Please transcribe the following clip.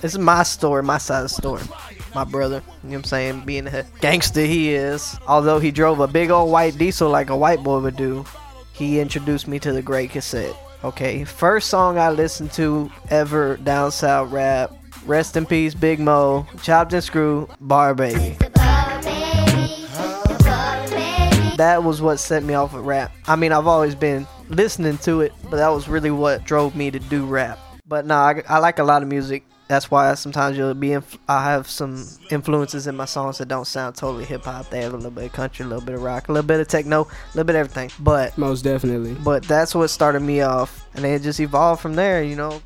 This is my story, my side of the story. My brother, you know what I'm saying? Being the gangster he is. Although he drove a big old white diesel like a white boy would do, he introduced me to the great cassette. Okay, first song I listened to ever down south rap. Rest in peace, Big Moe, Chopped and Screw, Barre Baby. That was what set me off with rap. I mean, I've always been listening to it, but that was really what drove me to do rap. But no, I, I like a lot of music. That's why sometimes you'll be. Inf- I have some influences in my songs that don't sound totally hip hop. They have a little bit of country, a little bit of rock, a little bit of techno, a little bit of everything. But Most definitely. but that's what started me off, and it just evolved from there. You know,